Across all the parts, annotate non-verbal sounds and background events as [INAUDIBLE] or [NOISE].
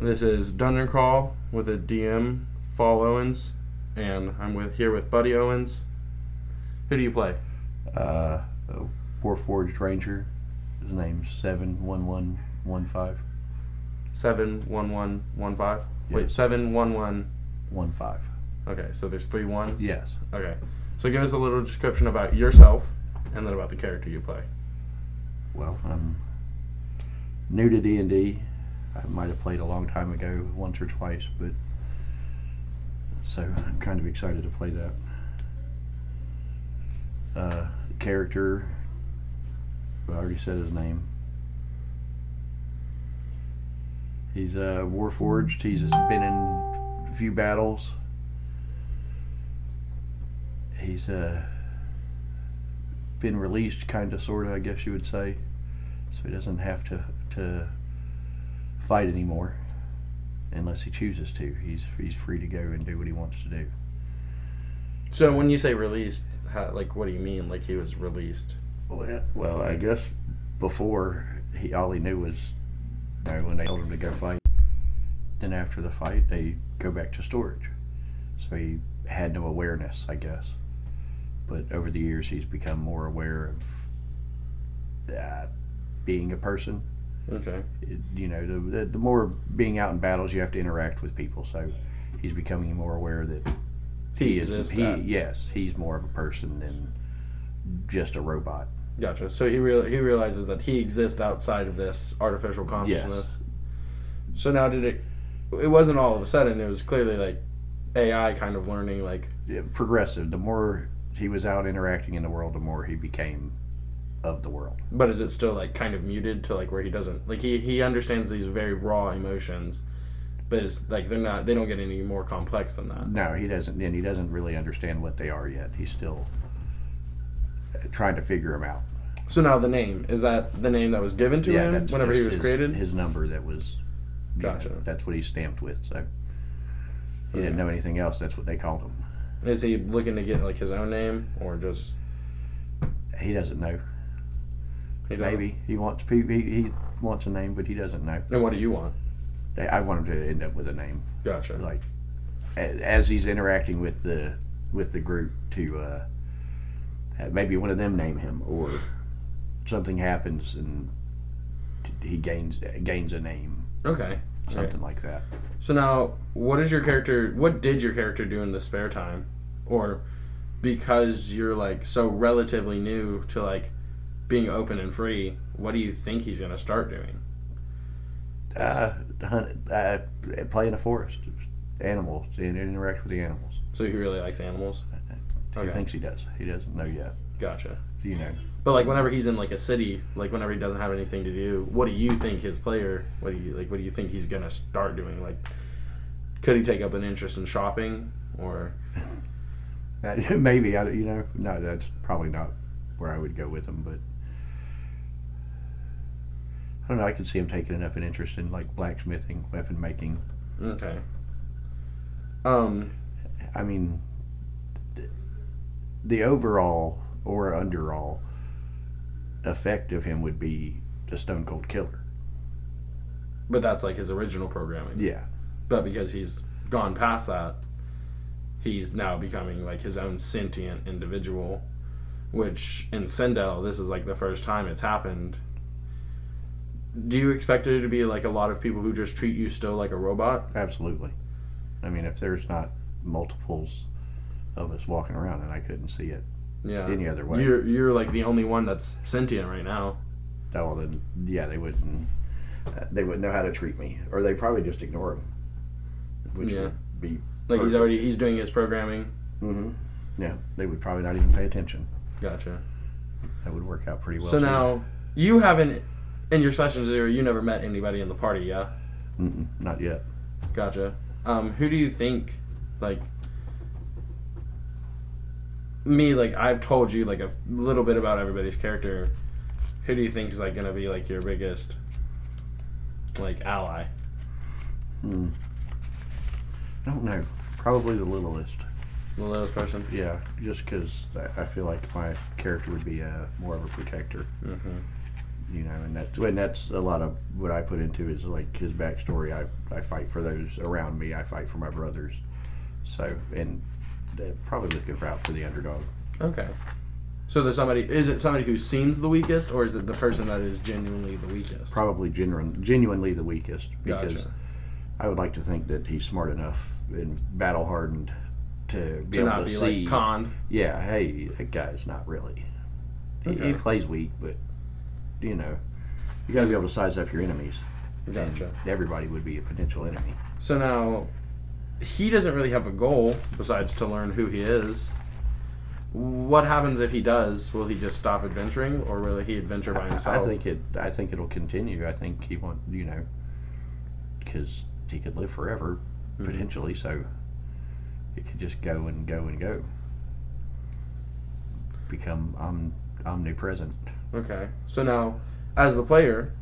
This is Dungeon Crawl with a DM, Fall Owens, and I'm with here with Buddy Owens. Who do you play? Uh, a Warforged Ranger. His name's seven one one one five. Seven one one one five. Wait, seven one one. one five. Okay, so there's three ones. Yes. Okay, so give us a little description about yourself, and then about the character you play. Well, I'm new to D and D. I might have played a long time ago, once or twice, but so I'm kind of excited to play that. Uh, character. I already said his name. He's uh, Warforged. He's been in a few battles. He's uh, been released, kind of, sort of, I guess you would say. So he doesn't have to to fight anymore, unless he chooses to. He's he's free to go and do what he wants to do. So when you say released, how, like what do you mean? Like he was released? Well, well, I guess before he all he knew was, you know, when they told him to go fight. Then after the fight, they go back to storage. So he had no awareness, I guess. But over the years, he's become more aware of uh, being a person. Okay. It- you know, the, the the more being out in battles, you have to interact with people. So he's becoming more aware that He is he yes, he's more of a person than just a robot. Gotcha. So he real he realizes that he exists outside of this artificial consciousness. Yes. So now did it? It wasn't all of a sudden. It was clearly like AI kind of learning. Like Yeah, progressive. The more he was out interacting in the world, the more he became of the world. but is it still like kind of muted to like where he doesn't like he he understands these very raw emotions, but it's like they're not they don't get any more complex than that. No, he doesn't, and he doesn't really understand what they are yet. He's still uh, trying to figure them out. So now the name is that the name that was given to him that's whenever he was his, created. His number that was. you know, Gotcha. that's what he's stamped with. So he Okay. didn't know anything else. That's what they called him. Is he looking to get like his own name or just He doesn't know. He? Maybe he wants he, he he wants a name, but he doesn't know. And what do you want? I I want him to end up with a name. Gotcha. like as he's interacting with the with the group to uh, maybe one of them name him or something happens and he gains gains a name Okay. Okay. something like that So now, what is your character? What did your character do in the spare time, or because you're like so relatively new to like being open and free? What do you think he's gonna start doing? uh, hunt, uh, play in the forest animals and interact with the animals So he really likes animals. he Okay. thinks he does he doesn't know yet Gotcha. you know But like whenever he's in like a city, like whenever he doesn't have anything to do, what do you think his player? What do you like? What do you think he's gonna start doing? Like, could he take up an interest in shopping or? [LAUGHS] Maybe I, you know no that's probably not where I would go with him but I don't know I could see him taking enough an interest in like blacksmithing weapon making Okay. Um. I mean, th- the overall or underall effect of him would be a Stone Cold Killer. But that's like his original programming. Yeah, But because he's gone past that, he's now becoming like his own sentient individual. Which in Sendel, this is like the first time it's happened. Do you expect it to be like a lot of people who just treat you still like a robot? absolutely. I mean, if there's not multiples of us walking around, and I couldn't see it Yeah. any other way. You're you're like the only one that's sentient right now. Oh, well, then, yeah, they wouldn't. Uh, they wouldn't know how to treat me, or they probably just ignore him, which Yeah. would be. Like he's already he's doing his programming. Mm-hmm. Yeah, they would probably not even pay attention. Gotcha. That would work out pretty well. so too. now you haven't in your session zero. You never met anybody in the party, yeah? Mm-mm, not yet. Gotcha. Um, who do you think, like, me, like, I've told you, like, a little bit about everybody's character. Who do you think is, like, gonna be, like, your biggest, like, ally? Hmm. I don't know. Probably the littlest. The littlest person? Yeah, just because I I feel like my character would be uh, more of a protector. Mm-hmm. You know, and that's and that's a lot of what I put into is like his backstory. I I fight for those around me. I fight for my brothers. So and probably looking for out for the underdog. Okay. So there's somebody. Is it somebody who seems the weakest, or is it the person that is genuinely the weakest? Probably genuine, genuinely the weakest because Gotcha. I would like to think that he's smart enough and battle hardened to be To able not to be see. like conned. yeah, hey, that guy's not really. He, he plays weak, but you know, you got to be able to size up your enemies. And Gotcha. everybody would be a potential enemy. So now, he doesn't really have a goal besides to learn who he is. What happens if he does? Will he just stop adventuring, or will he adventure by himself? I himself? think it. I think it'll continue. I think he want you know, because he could live forever Mhm. potentially. So it could just go and go and go. Become om, omnipresent. Okay. So now, as the player,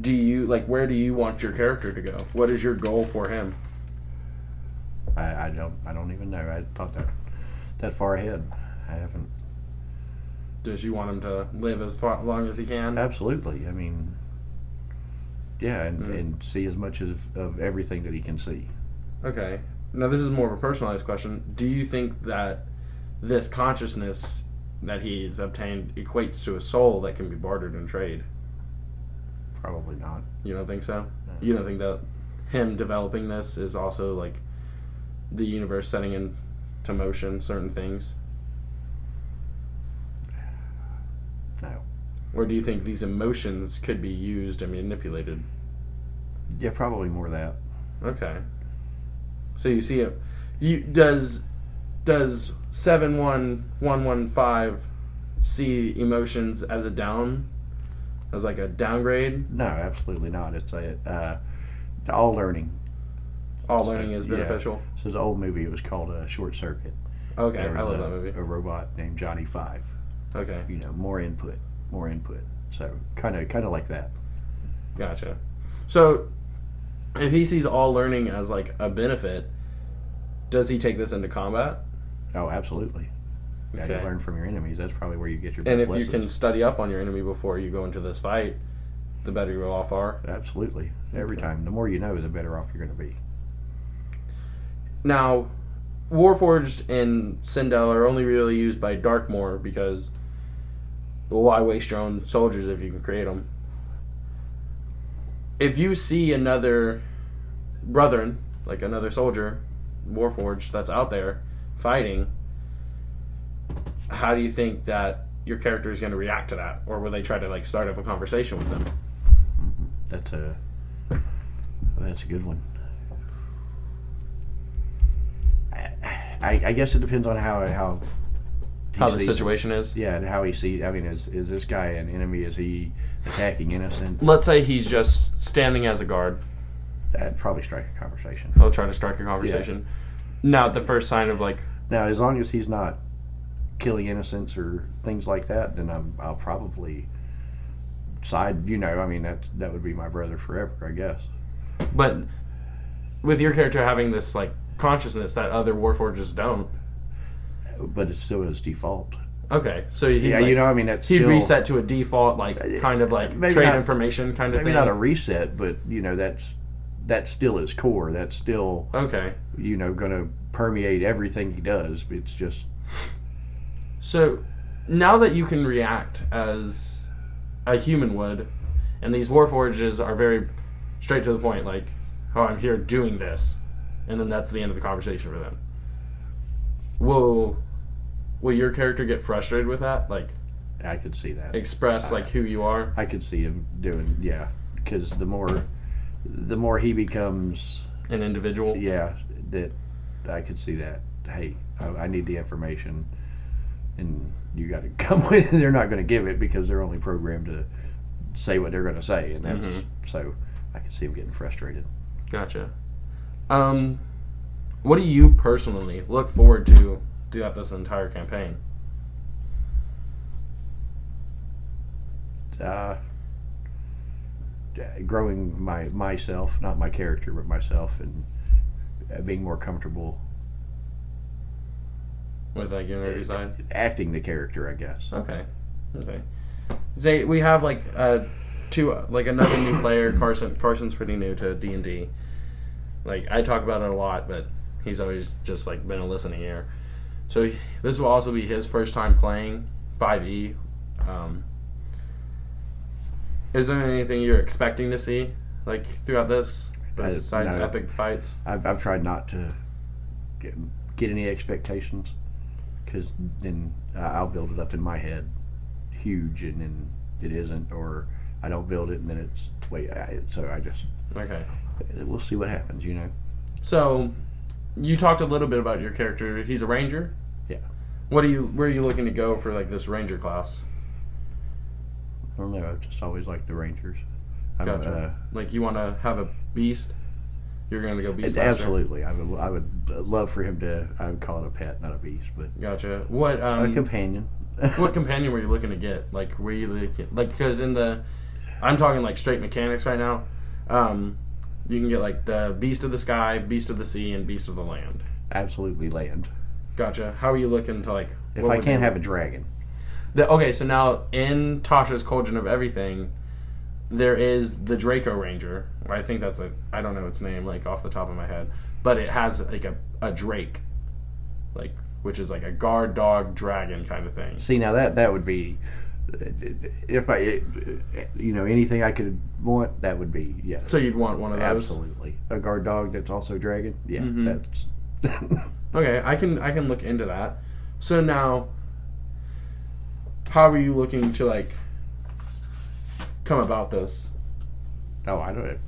do you like where do you want your character to go? What is your goal for him? I, I don't. I don't even know. I thought that that far ahead. I haven't. Does you want him to live as far, long as he can? Absolutely. I mean, yeah, and, Mm. and see as much of, of everything that he can see. Okay. Now this is more of a personalized question. Do you think that this consciousness that he's obtained equates to a soul that can be bartered in trade? Probably not. You don't think so? No. You don't think that him developing this is also like the universe setting into motion certain things? [SIGHS] No. Or do you think these emotions could be used and manipulated? Yeah, probably more that. Okay. So you see it. You does does seven one one one five see emotions as a down, as like a downgrade? No, absolutely not. It's a uh, all learning. All So, learning is yeah. beneficial. So it's an old movie. It was called uh, Short Circuit. Okay, I love a, that movie. A robot named Johnny Five. Okay, You know, more input, more input. So kind of, kind of like that. gotcha. So if he sees all learning as like a benefit, does he take this into combat? Oh, absolutely. Yeah, Okay. you learn from your enemies. That's probably where you get your best And if you can study up on your enemy before you go into this fight, the better you off are. Absolutely. Every Okay. time. The more you know, the better off you're going to be. Now, Warforged and Sindel are only really used by Darkmoor because well, why waste your own soldiers if you can create them? If you see another brethren, like another soldier, Warforged, that's out there fighting, how do you think that your character is going to react to that? Or will they try to like start up a conversation with them? hmm That's a that's a good one. I, I guess it depends on how how How the situation is? Yeah, and how he sees. I mean, is is this guy an enemy? Is he attacking innocent? Let's say he's just standing as a guard. That'd probably strike a conversation. He'll try to strike a conversation. Now, at the first sign of like, Now, as long as he's not killing innocents or things like that, then I'm, I'll probably side. You know, I mean that that would be my brother forever, I guess. but with your character having this like consciousness that other warforges don't. But it's still his default. Okay, so he yeah, like, you know, I mean that's he'd still, reset to a default like uh, kind of like trade not- information kind of Maybe thing. not a reset, but you know that's that's still his core. That's still okay, you know going to permeate everything he does. It's just so now that you can react as a human would, and these warforges are very straight to the point, like, "Oh, I'm here doing this," and then that's the end of the conversation for them. Will will your character get frustrated with that? Like, I could see that. express like who you are? I could see him doing yeah, because the more the more he becomes An individual. yeah that I could see that. Hey, I, I need the information, and you got to [LAUGHS] come with it. They're not going to give it because they're only programmed to say what they're going to say, and that's Mhm. so. I can see him getting frustrated. Gotcha. Um, what do you personally look forward to throughout this entire campaign? Uh, growing my myself, not my character, but myself, and being more comfortable With like nerdy side? acting the character. I guess. Okay. Okay. They we have like uh two like another new player. [COUGHS] Carson Carson's pretty new to D and D. Like I talk about it a lot, but he's always just like been a listening ear. So he- this will also be his first time playing Five E. Um, is there anything you're expecting to see like throughout this besides no. epic fights? I've, I've tried not to get, get any expectations because then I- I'll build it up in my head huge and then it isn't, or I don't build it and then it's wait. I, so I just Okay. we'll see what happens. You know, So, you talked a little bit about your character. He's a ranger. Yeah. What are you? Where are you looking to go for like this ranger class? I don't know. I've just always liked the Rangers. I'm, Gotcha. uh, Like you want to have a beast? You're gonna go beast. absolutely, I would. I would love for him to. I would call it a pet, not a beast, but Gotcha. What a um? companion. what [LAUGHS] companion were you looking to get? Like were you looking like because in the, I'm talking like straight mechanics right now. Um, you can get like the beast of the sky, beast of the sea, and beast of the land. Absolutely land. Gotcha. How are you looking to like? If I can't have a dragon, The, okay, so now in Tasha's Cauldron of Everything, there is the Draco Ranger. I think that's a I don't know its name like off the top of my head, but it has like a, a Drake, like which is like a guard dog dragon kind of thing. see now that that would be. If I, you know, anything I could want, that would be yes. So you'd want one of those. Absolutely, a guard dog that's also dragon. Yeah, Mhm. that's. [LAUGHS] Okay, I can I can look into that. So now, how are you looking to like come about this? No, I don't.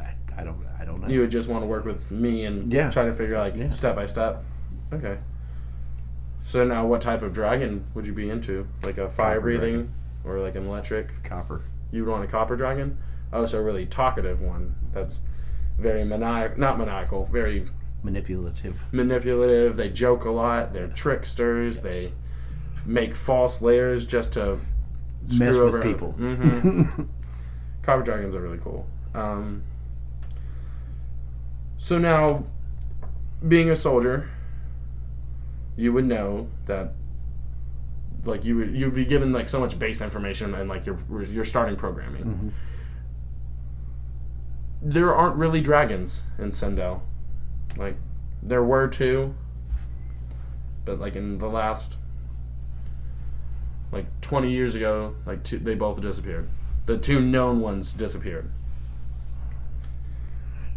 I, I don't. I don't know. You would just want to work with me and Yeah. try to figure out like Yeah. step by step. Okay. So now, what type of dragon would you be into? Like a fire breathing, or like an electric? Copper. You would want a copper dragon. Oh, so a really talkative one. That's very maniacal, not maniacal, very Manipulative. manipulative. They joke a lot. They're tricksters. They make false layers just to Mess with people. [LAUGHS] hmm Copper dragons are really cool. Um, so now, being a soldier, you would know that, like you would you would be given like so much base information and like your your starting programming. Mhm. There aren't really dragons in Sendel. Like there were two, but like in the last like 20 years ago, like two, they both disappeared. The two known ones disappeared.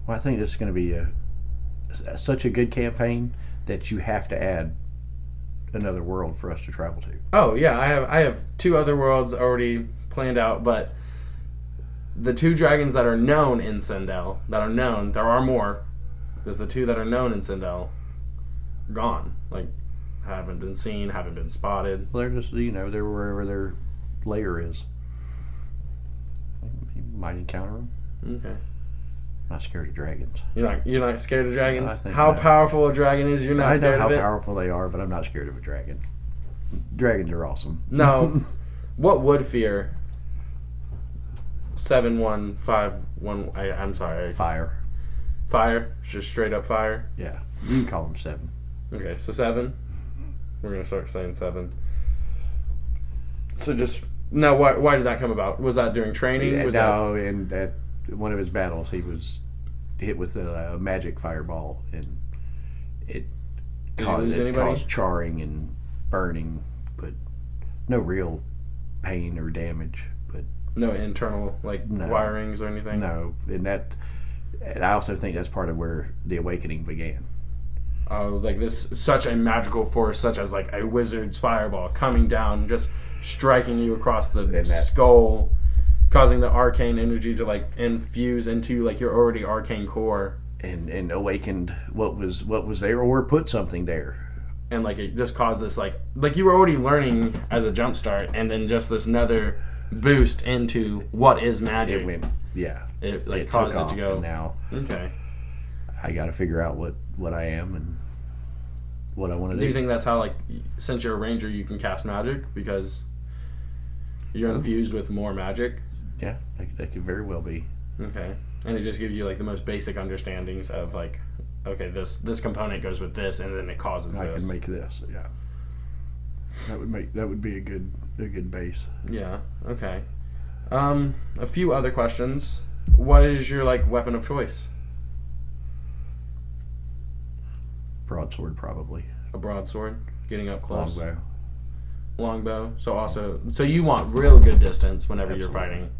Well, I think this is going to be a, such a good campaign that you have to add another world for us to travel to. Oh yeah, I have I have two other worlds already planned out, but the two dragons that are known in Sindel, that are known, there are more. There's the two that are known in Sindel, gone. Like haven't been seen, haven't been spotted. Well, they're just you know they're wherever their layer is. You might encounter them. Okay. Not scared of dragons. You're not you're not scared of dragons? How not. powerful a dragon is, you're not scared. I know how powerful they are, but I'm not scared of a dragon. Dragons are awesome. No. [LAUGHS] what would fear? Seven one five one. I, I'm sorry. Fire. Fire. Just straight up fire. Yeah, you can call them seven. Okay, so seven. We're gonna start saying seven. So just now, why why did that come about? Was that during training? Was no, and at one of his battles, he was hit with a, a magic fireball, and it Did caused, lose it caused charring and burning, but no real pain or damage. But no internal like No. wirings or anything? no, and that, and I also think that's part of where the awakening began. Oh, like this such a magical force, such as like a wizard's fireball coming down, just striking you across the skull, causing the arcane energy to like infuse into like your already arcane core, And, and awakened what was what was there, or put something there. and like it just caused this like like you were already learning as a jumpstart, and then just this another boost into what is magic. It went, yeah, It like it caused it to go. now Okay. I got to figure out what what I am and what I want to do. Do you think that's how like since you're a ranger you can cast magic because you're infused with more magic? yeah, that, that could very well be. Okay. And it just gives you like the most basic understandings of like, okay, this this component goes with this, and then it causes I this. can make this. Yeah, That would make that would be a good a good base. Yeah. Okay. Um, a few other questions. What is your like weapon of choice? Broadsword probably. A broadsword, getting up close. Longbow. Longbow. So also, so you want real good distance whenever you're fighting.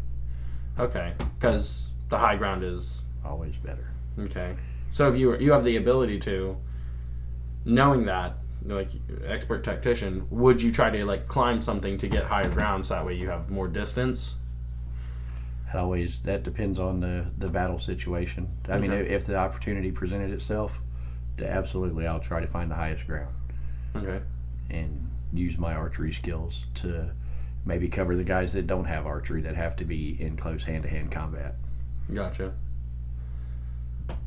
Okay, because the high ground is Always better. okay. So if you you have the ability to, knowing that, like expert tactician, would you try to like climb something to get higher ground so that way you have more distance? That always that depends on the the battle situation. I mean, if the opportunity presented itself, absolutely, I'll try to find the highest ground Okay. and use my archery skills to maybe cover the guys that don't have archery that have to be in close hand to hand combat. Gotcha.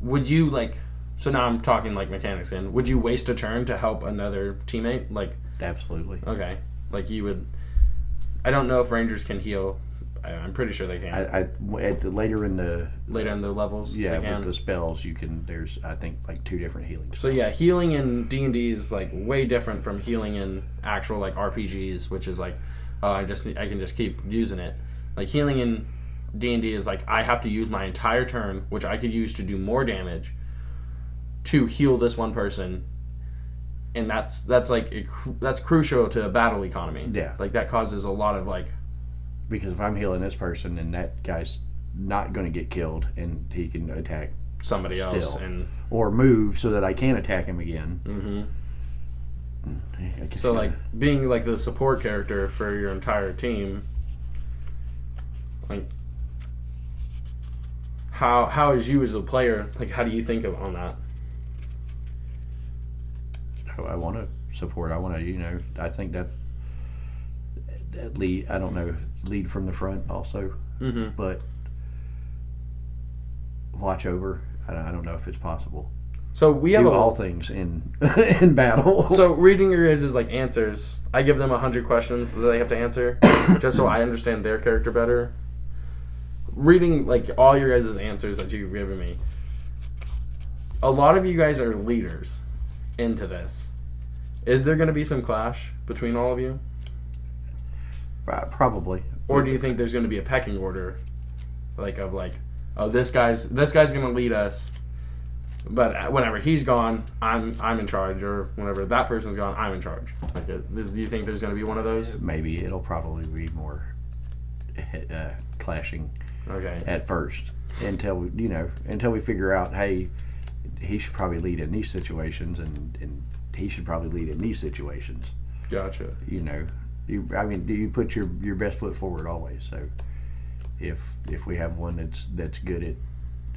Would you like? So now I'm talking like mechanics. In would you waste a turn to help another teammate? Like, Absolutely. okay, like you would. I don't know if rangers can heal. I- I'm pretty sure they can. I, I at later in the Later in the levels, yeah they can. with the spells you can there's I think like two different healings. So yeah, healing in D and D is like way different from healing in actual like RPGs, which is like, oh, I just I can just keep using it. Like healing in D and D is like I have to use my entire turn, which I could use to do more damage, to heal this one person, and that's that's like that's crucial to a battle economy. Yeah. like that causes a lot of like because if I'm healing this person and that guy's not going to get killed and he can attack somebody else and or move so that I can attack him again. hmm guess So like being like the support character for your entire team, like how how is you as a player like how do you think of on that? I, I want to support. I want to, you know, I think that that lead. I don't know, lead from the front also, Mm-hmm. but watch over. I don't, I don't know if it's possible. So we have Do a all things in [LAUGHS] in battle. so reading your guys' like answers. I give them a hundred questions that they have to answer, [COUGHS] just so I understand their character better. Reading like all your guys' answers that you've given me. A lot of you guys are leaders into this. Is there going to be some clash between all of you? Uh, probably. Or do you think there's going to be a pecking order, like of like, oh, this guy's this guy's going to lead us, but whenever he's gone, I'm I'm in charge, or whenever that person's gone, I'm in charge. Like, uh, this, do you think there's going to be one of those? maybe it'll probably be more uh, clashing Okay, at first until we, you know until we figure out hey he should probably lead in these situations and and he should probably lead in these situations gotcha. you know you i mean do you put your your best foot forward always so if if we have one that's that's good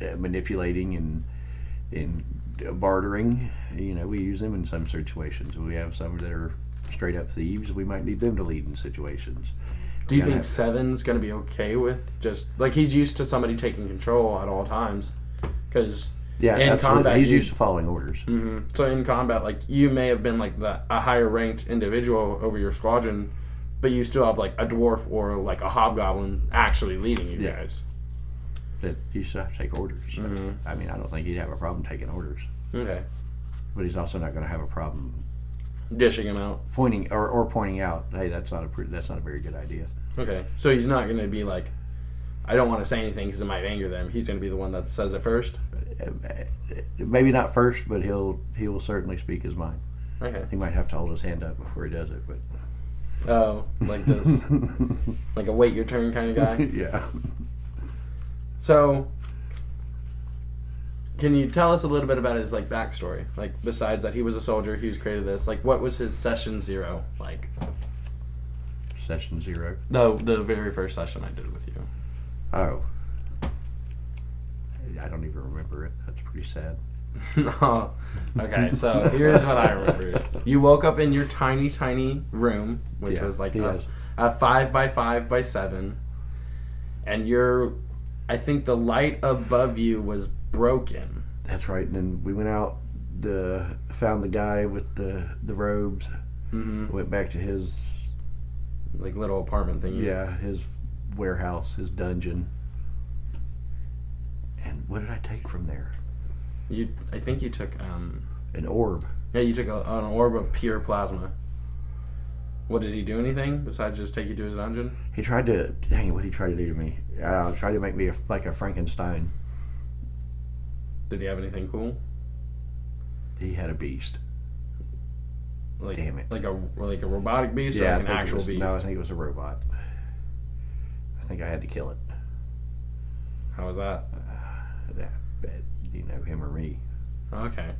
at uh, manipulating and and bartering you know we use them in some situations we have some that are straight up thieves we might need them to lead in situations Do you think that- Seven's going to be okay with just like he's used to somebody taking control at all times? Because yeah In absolutely. combat, he's you- used to following orders hmm So in combat, like you may have been like the a higher ranked individual over your squadron, but you still have like a dwarf or like a hobgoblin actually leading you Yeah. guys. that you still have to take orders. So, Mhm. I mean, I don't think he'd have a problem taking orders, Okay, but he's also not going to have a problem dishing him out. pointing or, or pointing out, hey, that's not a that's not a very good idea. Okay, so he's not going to be like, I don't want to say anything because it might anger them. He's going to be the one that says it first. Maybe not first, but he'll he will certainly speak his mind. Okay. He might have to hold his hand up before he does it, but Oh, like this, [LAUGHS] like a wait your turn kind of guy. [LAUGHS] yeah. So, can you tell us a little bit about his like backstory? Like, besides that he was a soldier, he was created this. Like, what was his session zero like? Session zero. No, the very first session I did with you. Oh, I don't even remember it. That's pretty sad. no. [LAUGHS] Okay, so here's what I remember. You woke up in your tiny, tiny room, which Yeah, was like a, a five by five by seven, and your, I think the light above you was broken. That's right. And then we went out, the found the guy with the the robes. Mm-hmm. Went back to his Like little apartment thing. Yeah, his warehouse, his dungeon. And what did I take from there? You, I think you took um, An orb. Yeah, you took a, an orb of pure plasma. What did he do? Anything besides just take you to his dungeon? He tried to. Dang, it, what did he try to do to me? Uh, tried to make me a, like a Frankenstein. Did he have anything cool? He had a beast. Like, Damn it. Like a like a robotic beast yeah, or like an actual was, beast? No, I think it was a robot. I think I had to kill it. How was that? [SIGHS] That, that you know him or me. Okay.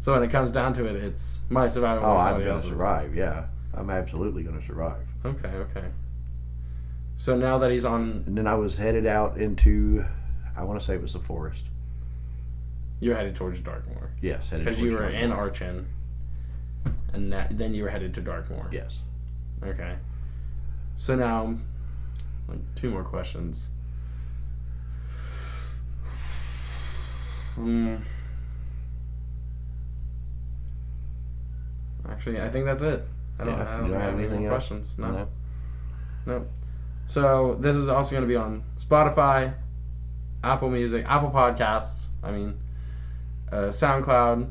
So when it comes down to it, it's my survival Oh, I'm gonna survive. Yeah, I'm absolutely gonna survive. Okay, okay. So now that he's on, And then I was headed out into, I want to say it was the forest. you're headed towards Darkmoor Yes, headed because you were towards in Darkmoor. Archin, and that, then you were headed to Darkmoor. Yes. Okay. So now, like two more questions. Hmm. Actually, I think that's it. I don't, Yeah, I don't, don't have any more questions. No. No. No. So this is also going to be on Spotify, Apple Music, Apple Podcasts. I mean, uh, SoundCloud,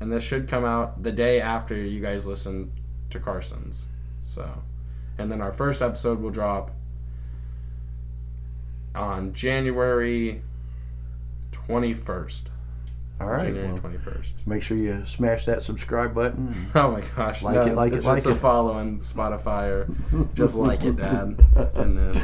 and this should come out the day after you guys listen to Carson's. So, and then our first episode will drop on January twenty first. All right. January well, twenty first. make sure you smash that subscribe button. [LAUGHS] Oh my gosh! Like no, it, like it's it, just like a it. follow on Spotify or just like it, Dad. [LAUGHS] Goodness.